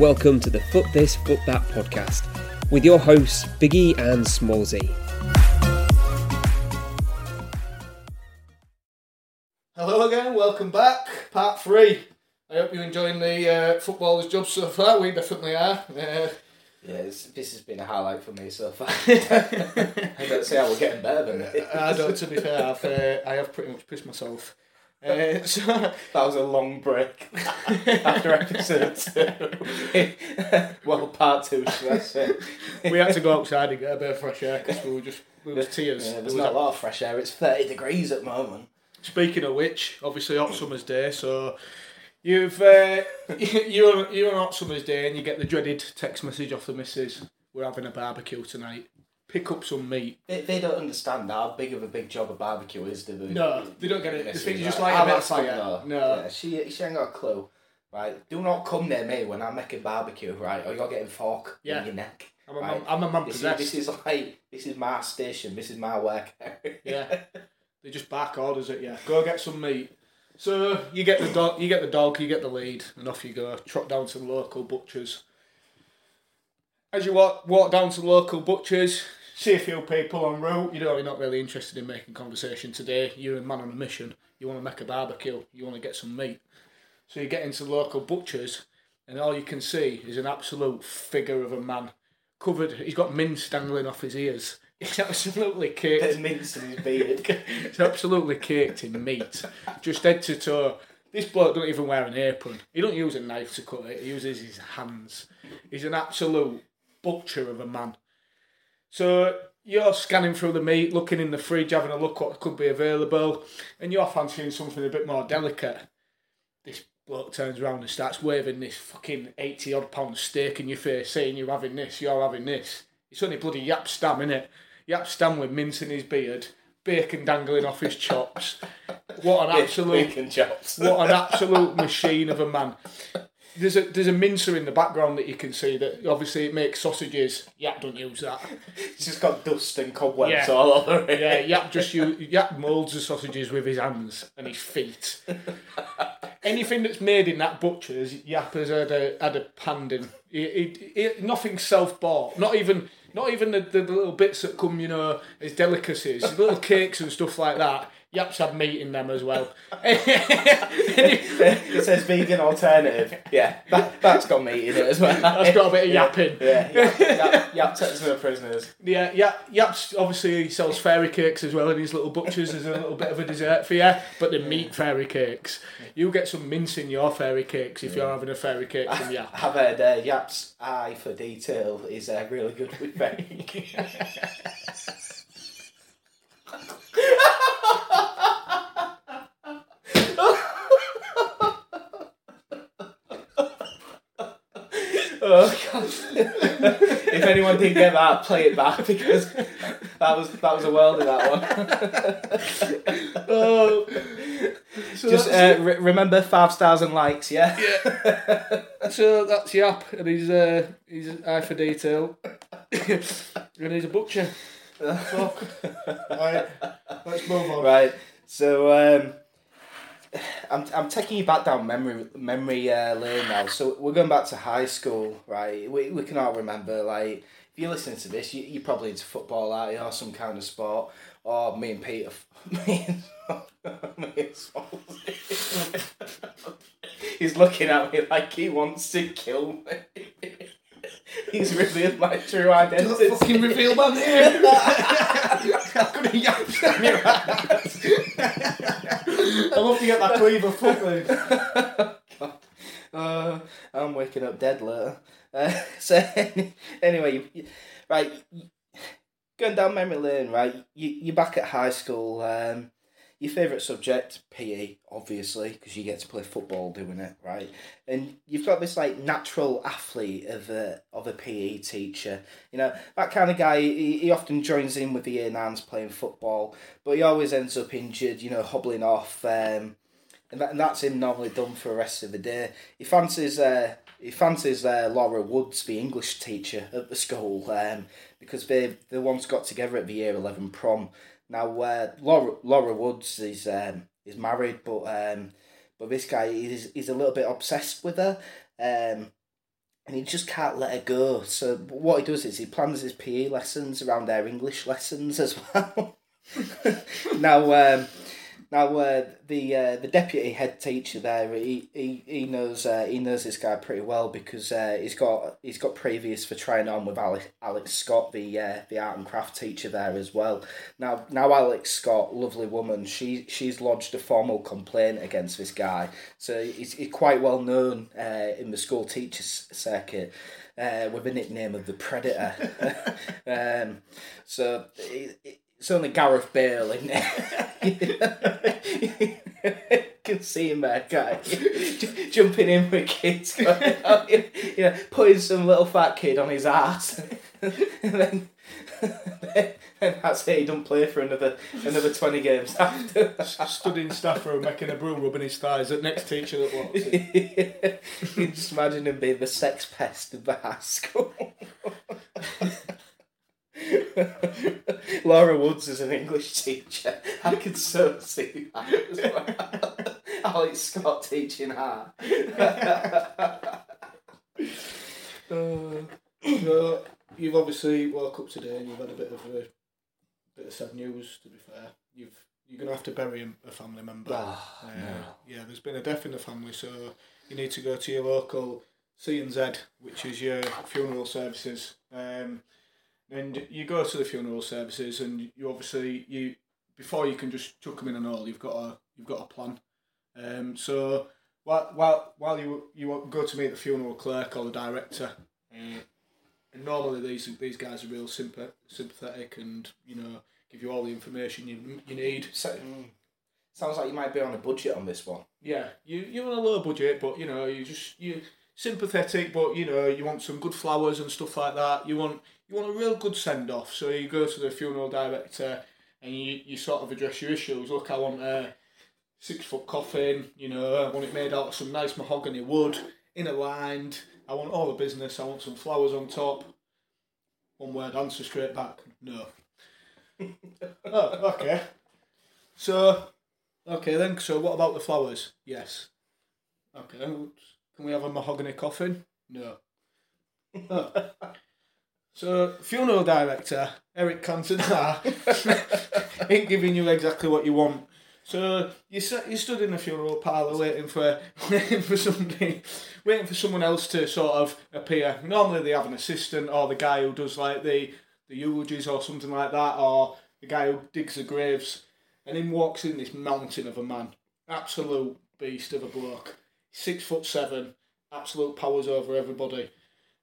and welcome to the Foot This, Foot That podcast with your hosts, Biggie and Smallsy. Hello again, welcome back. Part three. I hope you're enjoying the uh, footballer's job so far. We definitely are. Uh, Yeah, it's, this has been a highlight for me so far. I don't see how we're getting better than it. I don't, to be fair, I've, uh, I have pretty much pissed myself. Uh, so, That was a long break after episode two. well, part two, should I say? we had to go outside and get a bit of fresh air because we were just we were tears. Yeah, There there's was not a- lot of fresh air. It's 30 degrees at the moment. Speaking of which, obviously hot summer's day, so you've uh, you're on, you're on hot summer's day and you get the dreaded text message off the missus. We're having a barbecue tonight. Pick up some meat. They, they don't understand how big of a big job a barbecue is, do they? No, they don't get it. They think you just right? like a bit of fire. though. No. Yeah, she, she ain't got a clue. Right, do not come near me when I'm making barbecue, right? Or you're getting fork Yeah. in your neck. I'm a right? man, I'm a man This is, this is like this is my station. This is my work. Yeah. They just back orders at you. Go get some meat. So you get the dog, you get the dog, you get the lead, and off you go. Trot down to the local butchers. As you walk walk down to the local butchers, see a few people en route. You know you're not really interested in making conversation today. You're a man on a mission. You want to make a barbecue. You want to get some meat. So you get into the local butchers, and all you can see is an absolute figure of a man, covered. He's got mince dangling off his ears. He's absolutely caked. There's mince in his beard. It's absolutely caked in meat, just head to toe. This bloke don't even wear an apron. He don't use a knife to cut it. He uses his hands. He's an absolute butcher of a man. So you're scanning through the meat, looking in the fridge, having a look what could be available, and you're fancying something a bit more delicate. This bloke turns around and starts waving this fucking eighty odd pound steak in your face, saying you're having this, you're having this. It's only bloody Jaap Stam, innit? Jaap Stam with mince in his beard, bacon dangling off his chops. What an absolute Bacon chops. what an absolute machine of a man. There's a there's a mincer in the background that you can see that obviously it makes sausages. Yap don't use that. It's just got dust and cobwebs Yeah. all over it. Yeah, Yap just use, Yap moulds the sausages with his hands and his feet. Anything that's made in that butcher's, Yap has had a had a hand in. He, he, he, nothing self bought. Not even not even the, the little bits that come, you know, as delicacies, little cakes and stuff like that. Yap's had meat in them as well. it says vegan alternative. Yeah, that, that's got meat in it as well. That's got a bit of yapping. Yeah, yap, yap, yap takes the prisoners. Yeah, yeah, Yap's obviously sells fairy cakes as well in his little butchers as a little bit of a dessert for you. But the meat fairy cakes, you get some mince in your fairy cakes if you're having a fairy cake from Yap. I've heard uh, Yap's eye for detail is uh, really good with bake. oh god! if anyone didn't get that, play it back because that was that was a world of that one. Oh, so Just uh, re- remember five stars and likes, yeah. so that's Yap and he's uh, he's an eye for detail, and he's a butcher. Fuck. Right, let's move on. Right. So um, I'm I'm taking you back down memory memory uh, lane now. So we're going back to high school, right? We we can all remember like if you're listening to this, you you're probably into football, are you, or some kind of sport, or me and Peter, me and me and He's looking at me like he wants to kill me. He's revealed my true identity. Fucking reveal my name. I'm gonna yap down your ass. I love to get that cleaver foot Uh, I'm waking up dead later. Uh, so anyway, you, right, going down memory lane, right? You you're back at high school. Um, your favourite subject, PE, obviously, because you get to play football doing it, right? And you've got this like natural athlete of a of a PE teacher. You know that kind of guy. He, he often joins in with the year nines playing football, but he always ends up injured. You know, hobbling off. Um, and, that, and that's him normally done for the rest of the day. He fancies uh, he fancies uh, Laura Woods, the English teacher at the school, um, because they they once got together at the year eleven prom. Now uh, Laura Laura Woods is um, is married, but um, but this guy is is a little bit obsessed with her. Um, and he just can't let her go. So what he does is he plans his PE lessons around their English lessons as well. now, um, now uh, the uh, the deputy head teacher there, he he, he knows uh, he knows this guy pretty well because uh, he's got he's got previous for trying on with Alex, Alex Scott, the uh, the art and craft teacher there as well. Now now Alex Scott, lovely woman, she she's lodged a formal complaint against this guy, so he's, he's quite well known uh, in the school teachers circuit. With the nickname of the Predator, um, so it, it, it's only Gareth Bale in there. can see him there, guy jumping in with kids, you know, putting some little fat kid on his ass, and then, and that's it. He don't play for another another twenty games after. Stood in staff room making a brew, rubbing his thighs at next teacher that walks in. you can just imagine him being the sex pest of the high school. Laura Woods is an English teacher. I could so see that as well. Alex Scott teaching her. Uh, so you've obviously woke up today and you've had a bit of a bit of sad news. To be fair, you've you're gonna have to bury a, family member. Ah, Uh, no. Yeah, there's been a death in the family, so you need to go to your local C and Z, which is your funeral services. Um, and you go to the funeral services, and you obviously you before you can just chuck them in and all, you've got a you've got a plan. Um, so while while while you you go to meet the funeral clerk or the director, uh, and normally these these guys are real sympa- sympathetic and you know give you all the information you you need. So, sounds like you might be on a budget on this one. Yeah, you you're on a low budget, but you know you just you sympathetic, but you know you want some good flowers and stuff like that. You want you want a real good send off. So you go to the funeral director and you you sort of address your issues. Look, I want a six foot coffin. You know, I want it made out of some nice mahogany wood, inner lined. I want all the business. I want some flowers on top. One word answer straight back. No. oh, okay. So Okay then. So what about the flowers? Yes. Okay. Can we have a mahogany coffin? No. Oh. So funeral director Eric Cantona ain't giving you exactly what you want. So you sat, you stood in the funeral parlour waiting for waiting for somebody, waiting for someone else to sort of appear. Normally they have an assistant or the guy who does like the the eulogies or something like that, or the guy who digs the graves. And in walks in this mountain of a man, absolute beast of a bloke, six foot seven, absolute powers over everybody,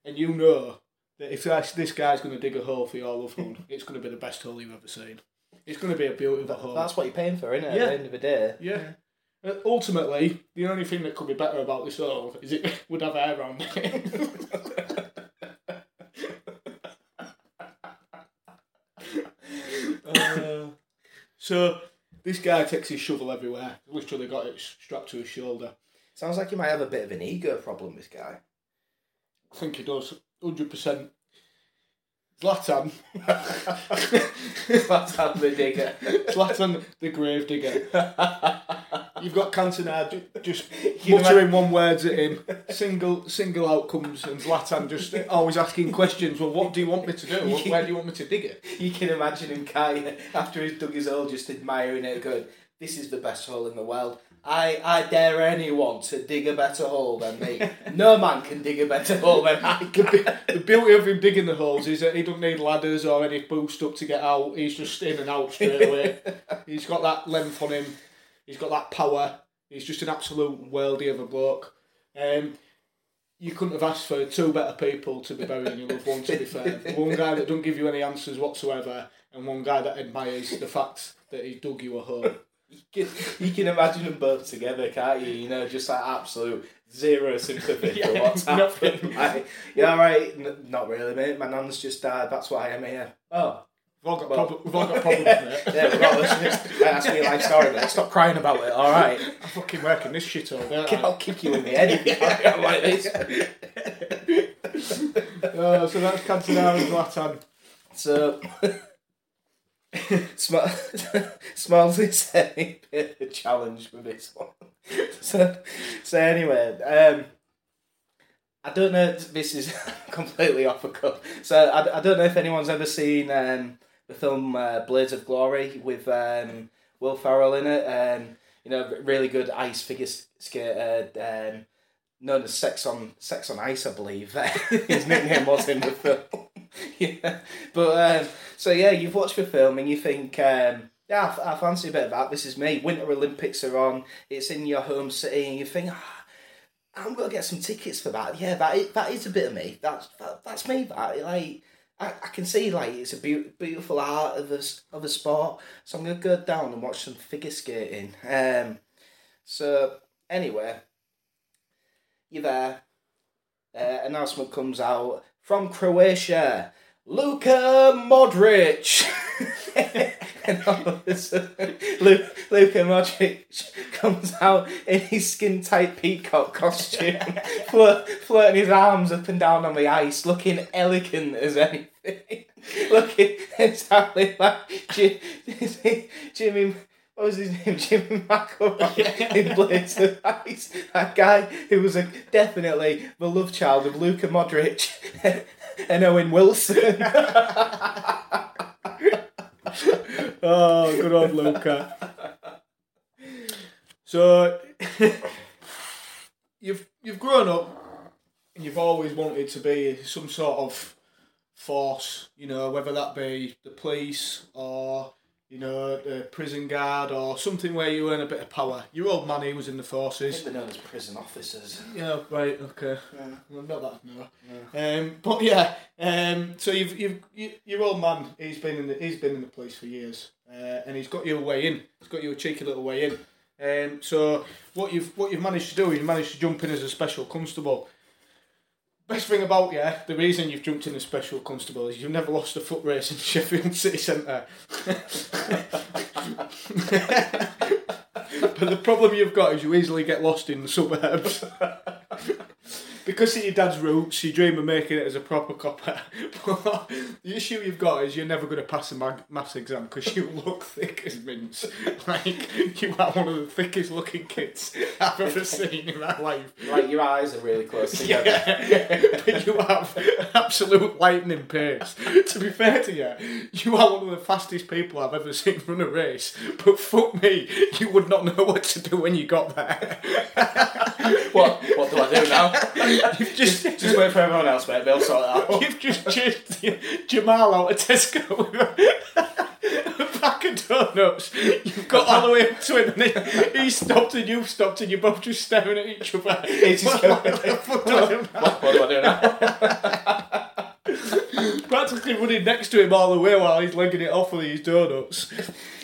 and you know that if this guy's going to dig a hole for your loved one, it's going to be the best hole you've ever seen. It's going to be a beautiful hole. That's what you're paying for, isn't it? Yeah. At the end of the day. Yeah. Uh, ultimately, the only thing that could be better about this hole is it would have air around it. Uh, so this guy takes his shovel everywhere. Literally got it strapped to his shoulder. Sounds like you might have a bit of an ego problem, this guy. I think he does. Hundred percent. Zlatan. Zlatan the digger. Zlatan the grave digger. You've got Cantona ju- just You muttering one words at him. Single single outcomes, and Zlatan just always asking questions. Well, what do you want me to do? What- Where do you want me to dig it? You can imagine him, can't after he's dug his hole, just admiring it, going, This is the best hole in the world. I, I dare anyone to dig a better hole than me. no man can dig a better hole than I can. The beauty of him digging the holes is that he doesn't need ladders or any boost up to get out. He's just in and out straight away. He's got that length on him. He's got that power. He's just an absolute worldie of a bloke. Um, you couldn't have asked for two better people to be burying your loved one. To be fair, one guy that don't give you any answers whatsoever, and one guy that admires the fact that he dug you a hole. You can, you can imagine them both together, can't you? You know, just like absolute zero sympathy for what's nothing. happened. Like, yeah, all right, N- not really, mate. My nan's just died. That's why I'm here. Oh, We've all got, Well- prob- we've all got problems, mate. yeah, we've got listeners. That's me life story, mate. Stop crying about it. All right, I'm fucking working this shit all day. I'll kick you in the head if you carry on like this. Uh, so that's Cantona and Zlatan. So, Sm- Smalls is a bit of a challenge with this one. So, so anyway, um, I don't know. This is completely off a cut. So I, I don't know if anyone's ever seen um, the film uh, Blades of Glory with um, Will Ferrell in it. Um, you know, really good ice figure skater. Um, known as Sex on Sex on Ice, I believe. His nickname was in the film. yeah, but um, so yeah, you've watched the film and you think, um, yeah, I fancy a bit of that. This is me. Winter Olympics are on. It's in your home city, and you think, ah, I'm gonna get some tickets for that. Yeah, that is, that is a bit of me. That's that, that's me. That like. I, I can see like it's a be- beautiful art of a, of a sport, so I'm gonna go down and watch some figure skating. Um, so anyway, you're there. Uh, announcement comes out from Croatia. Luka Modric. and all of a sudden, Lu- Luka Modric comes out in his skin tight peacock costume, flir- flirting his arms up and down on the ice, looking elegant as anything. looking exactly like Jim, Jimmy. What was his name? Jimmy MacElroy in Blades of Ice. That guy who was a, definitely the love child of Luka Modric and Owen Wilson. Oh, good old Luka. So you've you've grown up and you've always wanted to be some sort of force, you know, whether that be the police or you know the prison guard or something where you earn a bit of power. Your old man he was in the forces. They're known as prison officers. Yeah, right, okay. Yeah. Well, not that no. Um, but yeah, um, so you've you've you, your old man. He's been in the he's been in the police for years, uh, and he's got you a way in. He's got you a cheeky little way in. Um, so what you've what you've managed to do, is you managed to jump in as a special constable. Best thing about you, the reason you've jumped in a special constable is you've never lost a foot race in Sheffield City Centre. but the problem you've got is you easily get lost in the suburbs. because of your dad's roots, you dream of making it as a proper copper. But the issue you've got is you're never going to pass a mag- maths exam because you look thick as mince. Like, you are one of the thickest looking kids I've ever seen in my life. Like your eyes are really close together. Yeah, but you have absolute lightning pace. To be fair to you, you are one of the fastest people I've ever seen run a race. But fuck me, you would not know what to do when you got there. What what do I do now? You've just Just wait for everyone else, mate. They'll sort it out. you've just chased Jamal out of Tesco with a, pack of donuts. You've got all the way up to him, and then he stopped and you've stopped, and you're both just staring at each other. He's just What going, the do I do now? what, what do I do now? practically running next to him all the way while he's legging it off with his donuts.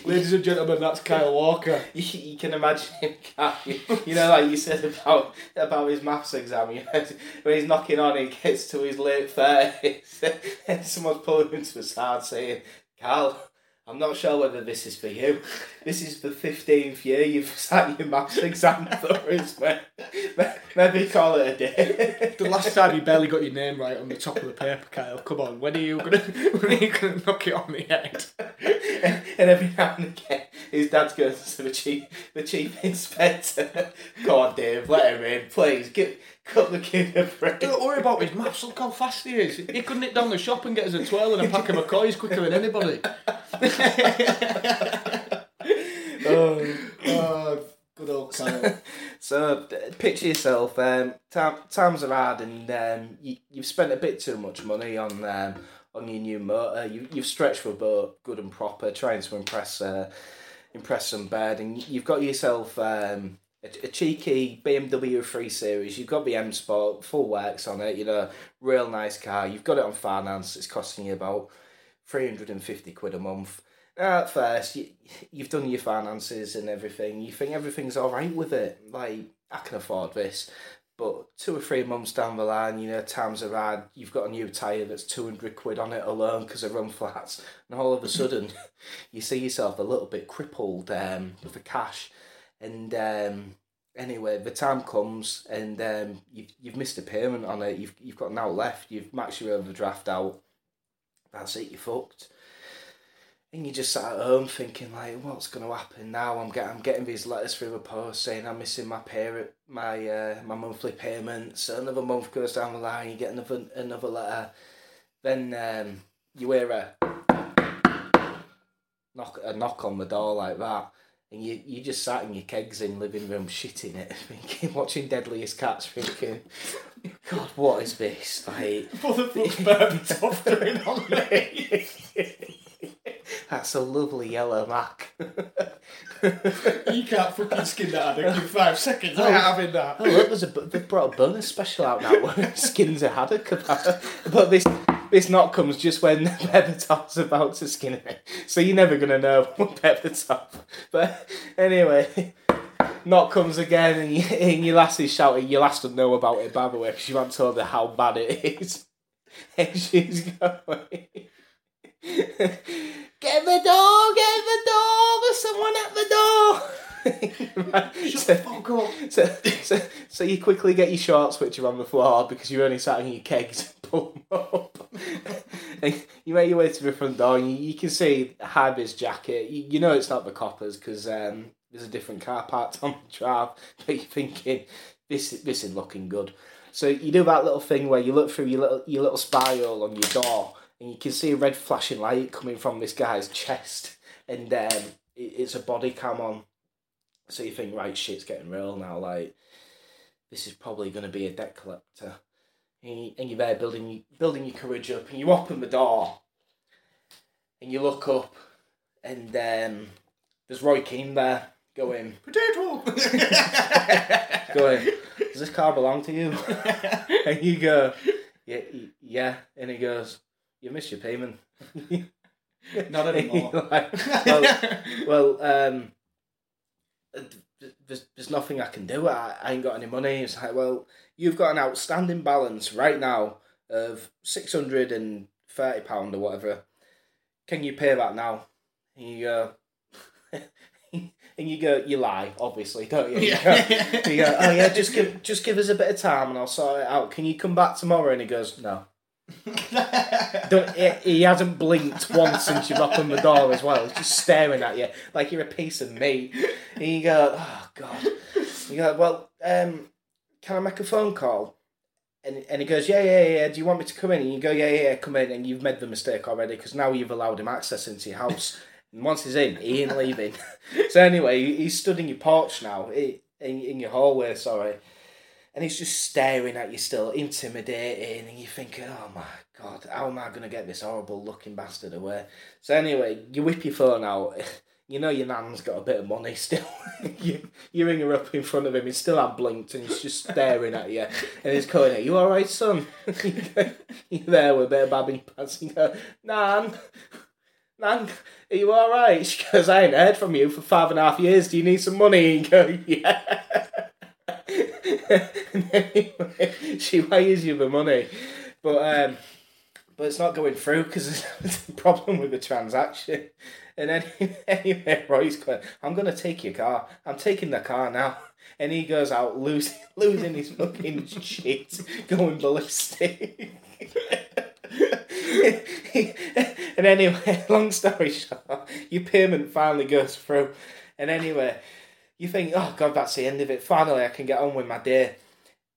Ladies and gentlemen, that's Kyle Walker. You, you can imagine him, can't you? You know, like you said about about his maths exam. You know, when he's knocking on, he gets to his late thirties, and someone's pulling him to the side saying, "Carl, I'm not sure whether this is for you. This is the fifteenth year you've sat your maths exam through. mate. Maybe call it a day." The last time you barely got your name right on the top of the paper, Kyle. Come on, when are you gonna when are you gonna knock it on the head? and every now and again, his dad's going to the chief, the chief inspector. Go on, Dave, let him in, please. Give, cut the kid a break. Don't worry about his maths. Look how fast he is. He could nip down the shop and get us a twirl and a pack of McCoys quicker than anybody. Oh. Oh, good old Kyle. So picture yourself. Um, time, times are hard, and um, you, you've spent a bit too much money on um, on your new motor. You, you've stretched for a boat, good and proper, trying to impress uh, impress some bed, and you've got yourself um, a, a cheeky BMW 3 Series. You've got the M Sport, full works on it. You know, real nice car. You've got it on finance. It's costing you about three hundred and fifty quid a month. At first, you, you've done your finances and everything. You think everything's all right with it. Like, I can afford this. But two or three months down the line, you know, times are hard. You've got a new tyre that's 200 quid on it alone because of run flats. And all of a sudden, you see yourself a little bit crippled um, with the cash. And um, anyway, the time comes and um, you've, you've missed a payment on it. You've, you've got now left. You've maxed your overdraft out. That's it, you're fucked and you just sat at home thinking like, what's going to happen now? I'm getting I'm getting these letters through the post saying I'm missing my parent my uh, my monthly payments. Another month goes down the line, you get another another letter. Then um, you hear a knock a knock on the door like that. And you, you just sat in your kegs in living room shitting it, thinking, watching Deadliest Catch, thinking, God, what is this? Like, What the fuck's Berbatov doing on me? That's a lovely yellow Mac. You can't fucking skin that haddock in five seconds. I'm oh. having that. Oh look, there's a they've brought a bonus special out now where skins a haddock about. But this this knock comes just when Peppertop's about to skin it. So you're never gonna know what Peppertop. But anyway, knock comes again and, you, and your lass is shouting, your lass doesn't know about it by the way because you haven't told her how bad it is. And she's going Get the door, get the door, there's someone at the door. right, so, Fuck up. so, so, so you quickly get your short switcher on the floor because you're only sat in your kegs up. you make your way to the front door and you, you can see vis jacket. You, you know it's not the coppers because um, there's a different car parked on the drive, but you're thinking, this, this is looking good. So you do that little thing where you look through your little, your little hole on your door and you can see a red flashing light coming from this guy's chest and um, it, it's a body cam on. So you think, right, shit's getting real now. Like, this is probably going to be a debt collector. And, you, you're there building, building your courage up, and you open the door, and you look up, and um, there's Roy Keane there going, Potato. going, does this car belong to you? and you go, yeah, yeah. And he goes, you missed your payment. Not anymore. Like, well, well, um, there's, there's nothing I can do. I, I ain't got any money. It's like, well, you've got an outstanding balance right now of six hundred and thirty pound or whatever. Can you pay that now? And you go, and you go, you lie, obviously, don't you? You go, you go, oh yeah, just give just give us a bit of time and I'll sort it out. Can you come back tomorrow? And he goes, no. He, he hasn't blinked once since you've opened the door as well. He's just staring at you like you're a piece of meat. And you go, oh god. You go, well, um, can I make a phone call? And, and he goes, yeah, yeah, yeah. Do you want me to come in? And you go, yeah, yeah, yeah, come in. And you've made the mistake already because now you've allowed him access into your house. And once he's in, he ain't leaving. so anyway, he's stood in your porch now, in, in your hallway, sorry. And he's just staring at you still, intimidating. And you're thinking, oh my God, how am I going to get this horrible looking bastard away? So anyway, you whip your phone out. You know your nan's got a bit of money still. you, you ring her up in front of him. he's still had blinked and he's just staring at you. And he's going, are you all right, son? you're there with a bit of babbing pants. You go, Nan, Nan, are you all right? She goes, I ain't heard from you for five and a half years. Do you need some money? And you go, yeah. Anyway, she wires you the money. But um, but it's not going through because there's a problem with the transaction. And then anyway, Roy's going, I'm going to take your car. I'm taking the car now. And he goes out losing, losing his fucking shit, going ballistic. and anyway, long story short, your payment finally goes through. And anyway, you think, oh God, that's the end of it. Finally, I can get on with my day.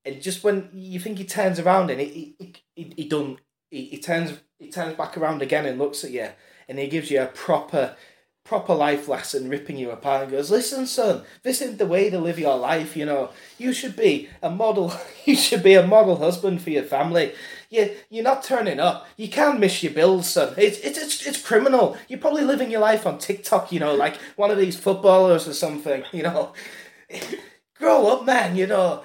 And just when you think he turns around and he he, he, he done he, he turns he turns back around again and looks at you and he gives you a proper proper life lesson ripping you apart and goes listen son this isn't the way to live your life you know you should be a model you should be a model husband for your family you, you're not turning up you can't miss your bills son it's, it's, it's, it's criminal you're probably living your life on tiktok you know like one of these footballers or something you know grow up man you know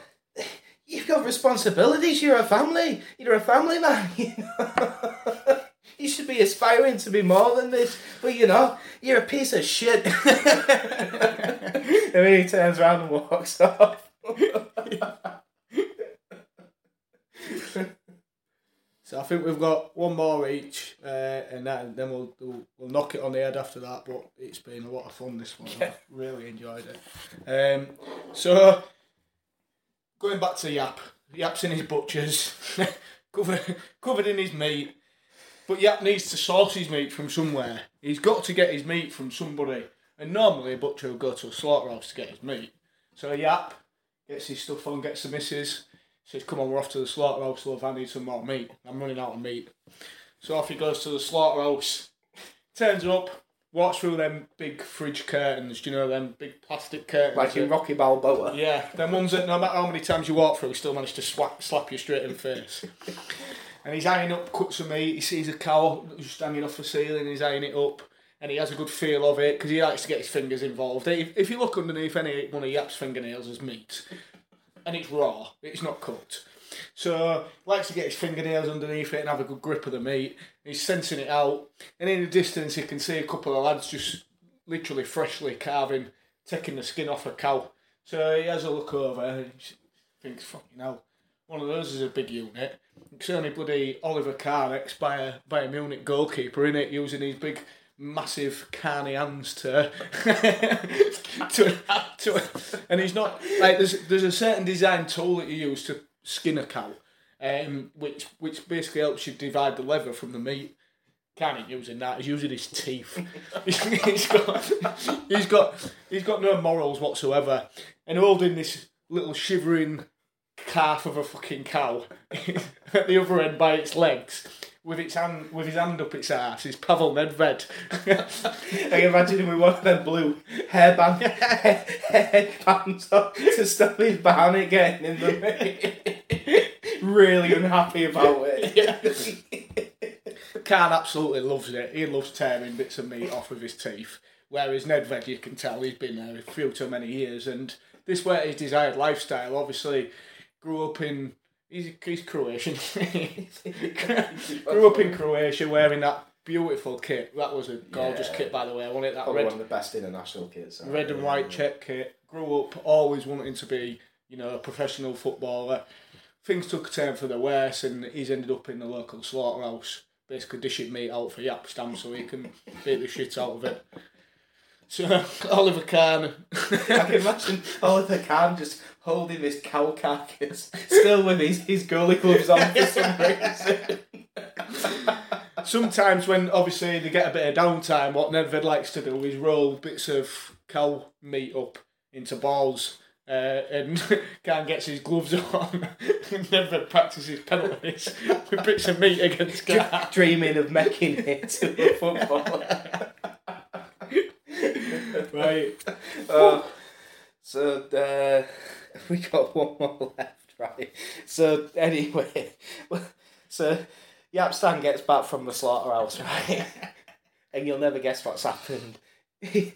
you've got responsibilities. You're a family. You're a family man. You, know? you should be aspiring to be more than this. But you know, you're a piece of shit. and then he turns around and walks off. So I think we've got one more each, uh, and that, then we'll, we'll we'll knock it on the head after that. But it's been a lot of fun this one. I've really enjoyed it. Um, so going back to Yap, Yap's in his butchers, covered covered in his meat. But Yap needs to source his meat from somewhere. He's got to get his meat from somebody. And normally a butcher will go to a slaughterhouse to get his meat. So Yap gets his stuff on, gets the missus, says, Come on, we're off to the slaughterhouse, love, I need some more meat. I'm running out of meat. So off he goes to the slaughterhouse, turns up, walks through them big fridge curtains, do you know, them big plastic curtains. Like in Rocky Balboa. Yeah, them ones that no matter how many times you walk through, he still manage to swap, slap you straight in the face. and he's eyeing up cuts of meat. He sees a cow just hanging off the ceiling. He's eyeing it up, and he has a good feel of it because he likes to get his fingers involved. If, if you look underneath any one of Yap's fingernails as meat, and it's raw, it's not cooked. So likes to get his fingernails underneath it and have a good grip of the meat. He's sensing it out, and in the distance he can see a couple of lads just literally freshly carving, taking the skin off a cow. So he has a look over and he thinks, "Fucking hell, one of those is a big unit." It's only bloody Oliver Kahn, ex by a by a Munich goalkeeper, in it using his big massive carny hands to, to, to and he's not like there's there's a certain design tool that you use to skin a cow, um, which which basically helps you divide the leather from the meat. Can't using that. He's using his teeth. he's got he's got he's got no morals whatsoever, and holding this little shivering calf of a fucking cow at the other end by its legs. With its hand, with his hand up its ass, is Pavel Nedved. I can imagine him with one of them blue hairband headbands on to stop his banner getting in the really unhappy about it. Kahn absolutely loves it. He loves tearing bits of meat off with his teeth. Whereas Nedved, you can tell, he's been there a few too many years, and this way his desired lifestyle. Obviously, grew up in he's, he's Croatian. grew up in Croatia wearing that beautiful kit. That was a gorgeous Yeah. kit, by the way. I want it that Probably red, one of the best international kids. red and white check kit. Grew up always wanting to be, you know, a professional footballer. Things took a turn for the worse, and he's ended up in the local slaughterhouse, basically dishing meat out for Jaap Stam so he can beat the shit out of it. So Oliver Kahn, I can imagine Oliver Kahn just holding this cow carcass, still with his, his goalie gloves on for some reason. sometimes when obviously they get a bit of downtime, what Nedved likes to do is roll bits of cow meat up into balls. Uh, and Kahn gets his gloves on. and Nedved practices penalties with bits of meat against Kahn. Dreaming of making it to a football. Right. Uh, so uh, we got one more left, right? So anyway, so Jaap Stam gets back from the slaughterhouse, right? and you'll never guess what's happened. his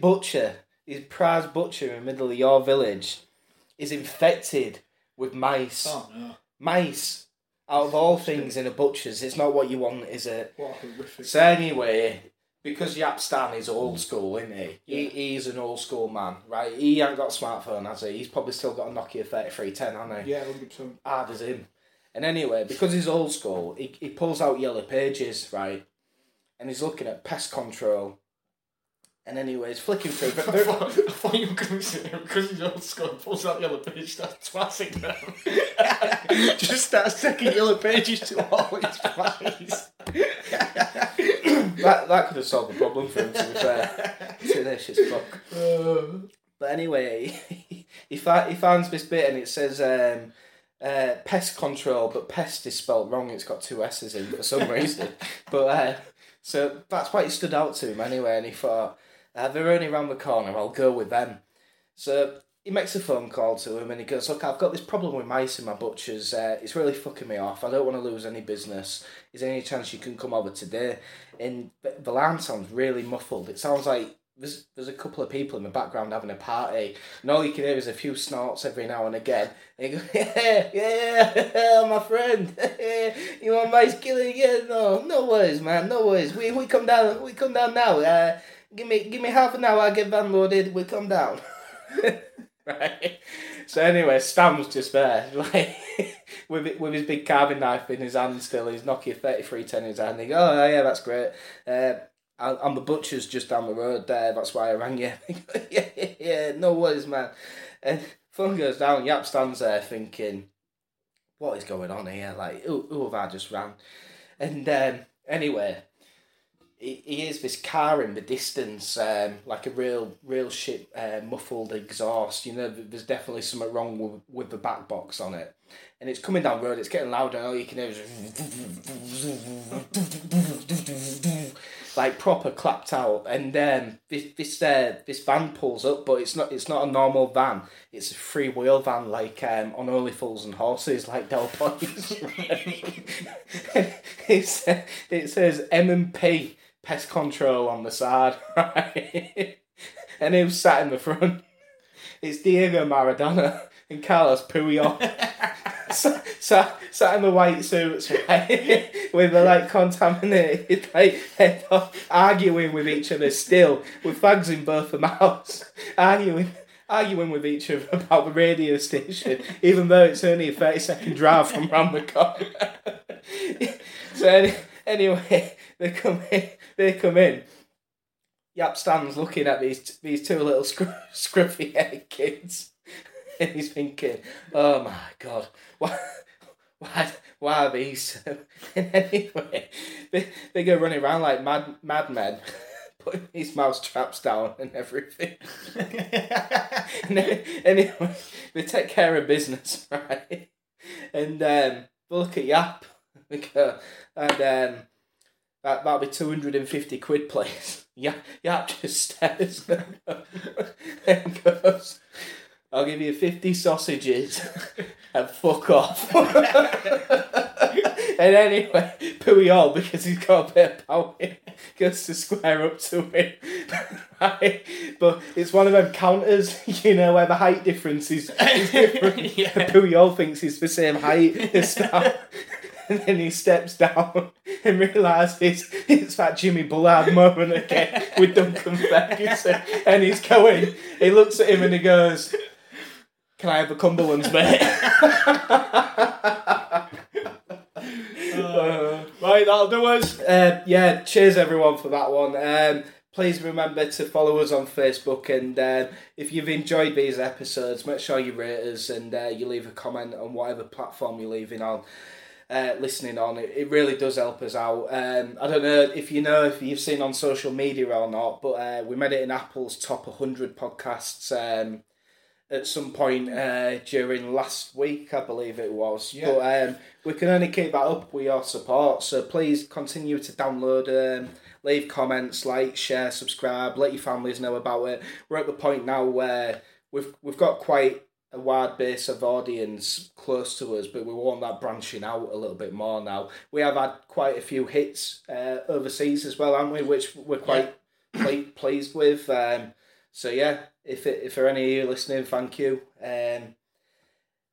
butcher, his prize butcher in the middle of your village, is infected with mice. Oh no. Mice. Out of all things in a butcher's, it's not what you want, is it? What a horrific. So anyway, because Jaap Stam is old mm. school, isn't he? he? He's an old school man, right? He ain't got a smartphone, has he? He's probably still got a Nokia 3310, hasn't he? Yeah, 100%. Hard as him. And anyway, because he's old school, he, he pulls out yellow pages, right? And he's looking at pest control. And anyway, he's flicking through. I But thought, I thought you were going to say because he's old school, pulls out yellow page, starts twassing them. Just starts taking yellow pages to all his flies. That, that could have solved the problem for him, to be fair. Tenacious fuck. But anyway, he, fi- he finds this bit and it says um, uh, pest control, but pest is spelled wrong. It's got two S's in for some reason. but uh, so that's why it stood out to him anyway. And he thought, uh, they're only round the corner. I'll go with them. So he makes a phone call to him and he goes, Look, I've got this problem with mice in my butcher's. Uh, it's really fucking me off. I don't want to lose any business. Is there any chance you can come over today? And the line sounds really muffled. It sounds like there's there's a couple of people in the background having a party, and all you can hear is a few snorts every now and again. And you yeah, yeah, my friend, you want mice killing? Yeah, no, no worries, man, no worries. We we come down, we come down now. Uh, give me give me half an hour. I get van loaded. We come down. Right. So anyway, Stam's just there, like with with his big carving knife in his hand, still his Nokia thirty three ten in his hand. He go, oh yeah, that's great. Uh, I'm the butcher's just down the road there. That's why I rang you. yeah, yeah, yeah, no worries, man. And phone goes down. Yap stands there thinking, what is going on here? Like, who, who have I just ran? And um, Anyway, he, he hears this car in the distance, um, like a real, real shit uh, muffled exhaust. You know, there's definitely something wrong with, with the back box on it. And it's coming down the road, it's getting louder, and all you can hear is like proper clapped out. And um, this this uh, this van pulls up, but it's not it's not a normal van. It's a free wheel van, like um, on Only Fools and Horses, like Del Boys. it says M and P pest control on the side, right? and was sat in the front. It's Diego Maradona and Carlos Puyol. sat, sat, sat in the white suits, right? with the like contaminated like head off, arguing with each other still, with fags in both the mouths, arguing arguing with each other about the radio station, even though it's only a 30 second drive from round the corner. so anyway, they come in, they come in. Yap stands looking at these these two little scr- scruffy haired kids, and he's thinking, "Oh my god, why, why, why are these?" And anyway, they, they go running around like mad madmen, putting these mouse traps down and everything. and then, anyway, they take care of business, right? And um, look at Yap, go, and um, that that'll be two hundred and fifty quid, please. Yeah, yeah, just stares and goes, "I'll give you fifty sausages and fuck off." and anyway, Puyol, because he's got a bit of power, goes to square up to him. right? But it's one of them counters, you know, where the height difference is, is different. Yeah. Puyol thinks he's the same height as Stout. And then he steps down and realises it's that Jimmy Bullard moment again with Duncan Ferguson. And he's going, he looks at him and he goes, Can I have a Cumberlands, mate? Uh, Right, that'll do us. uh, yeah, cheers everyone for that one. Um, please remember to follow us on Facebook, and uh, if you've enjoyed these episodes, make sure you rate us and uh, you leave a comment on whatever platform you're leaving on. Uh, listening on it, it really does help us out. Um, I don't know if you know if you've seen on social media or not, but uh, we made it in Apple's top 100 podcasts um, at some point uh, during last week, I believe it was. Yeah. But um, we can only keep that up with your support, so please continue to download, um, leave comments, like, share, subscribe, let your families know about it. We're at the point now where we've we've got quite a wide base of audience close to us, but we want that branching out a little bit more now. We have had quite a few hits uh, overseas as well, haven't we? Which we're quite ple- pleased with. Um, so yeah, if it, if there are any of you listening, thank you. Um,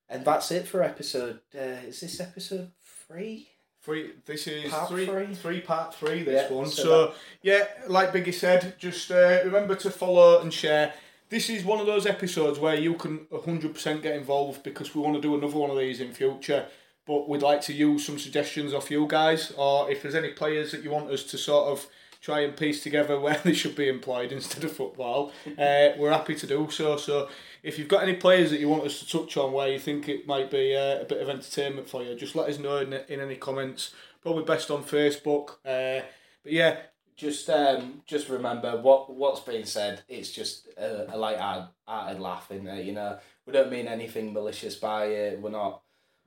and that's it for episode. Uh, is this episode three? Three. This is Part three, three? three part three. This Yeah, one. so So, yeah, like Biggie said, just uh, remember to follow and share. This is one of those episodes where you can hundred percent get involved because we want to do another one of these in future. But we'd like to use some suggestions off you guys, or if there's any players that you want us to sort of try and piece together where they should be employed instead of football, uh, we're happy to do so. So if you've got any players that you want us to touch on where you think it might be uh, a bit of entertainment for you, just let us know in, in any comments. Probably best on Facebook. Uh, but yeah, Just um, just remember what what's being said. It's just a, a light-hearted laugh, in there. You know, we don't mean anything malicious by it. We're not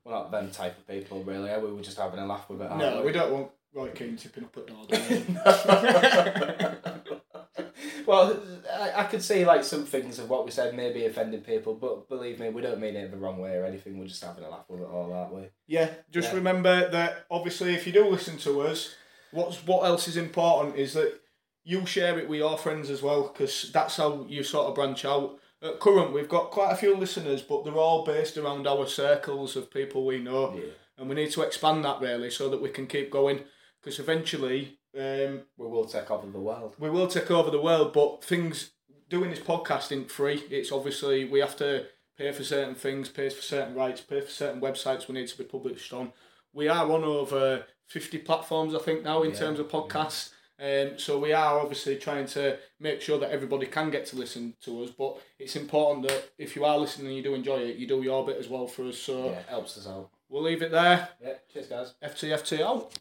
we're not them type of people, really. We? We're just having a laugh with it. no, we don't want Roy Keane tipping up at Norden. well, I, I could see like some things of what we said maybe offending people, but believe me, we don't mean it the wrong way or anything. We're just having a laugh with it all that way. Yeah, just Yeah. remember that obviously if you do listen to us, what's what else is important is that you share it with your friends as well because that's how you sort of branch out. At current, we've got quite a few listeners, but they're all based around our circles of people we know, Yeah. and we need to expand that really so that we can keep going. Because eventually, um, We will take over the world. we will take over the world, but things doing this podcast isn't free. It's obviously we have to pay for certain things, pay for certain rights, pay for certain websites we need to be published on we are on over uh, 50 platforms, I think, now in yeah, terms of podcasts. Yeah. Um, so we are obviously trying to make sure that everybody can get to listen to us, but it's important that if you are listening and you do enjoy it, you do your bit as well for us. So yeah, it helps us out. We'll leave it there. Yeah, cheers, guys. FTFT out.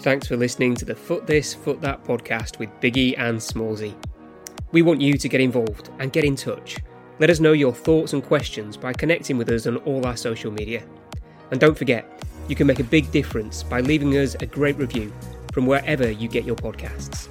Thanks for listening to the Foot This, Foot That podcast with Biggie and Smallsy. We want you to get involved and get in touch. Let us know your thoughts and questions by connecting with us on all our social media. And don't forget, you can make a big difference by leaving us a great review from wherever you get your podcasts.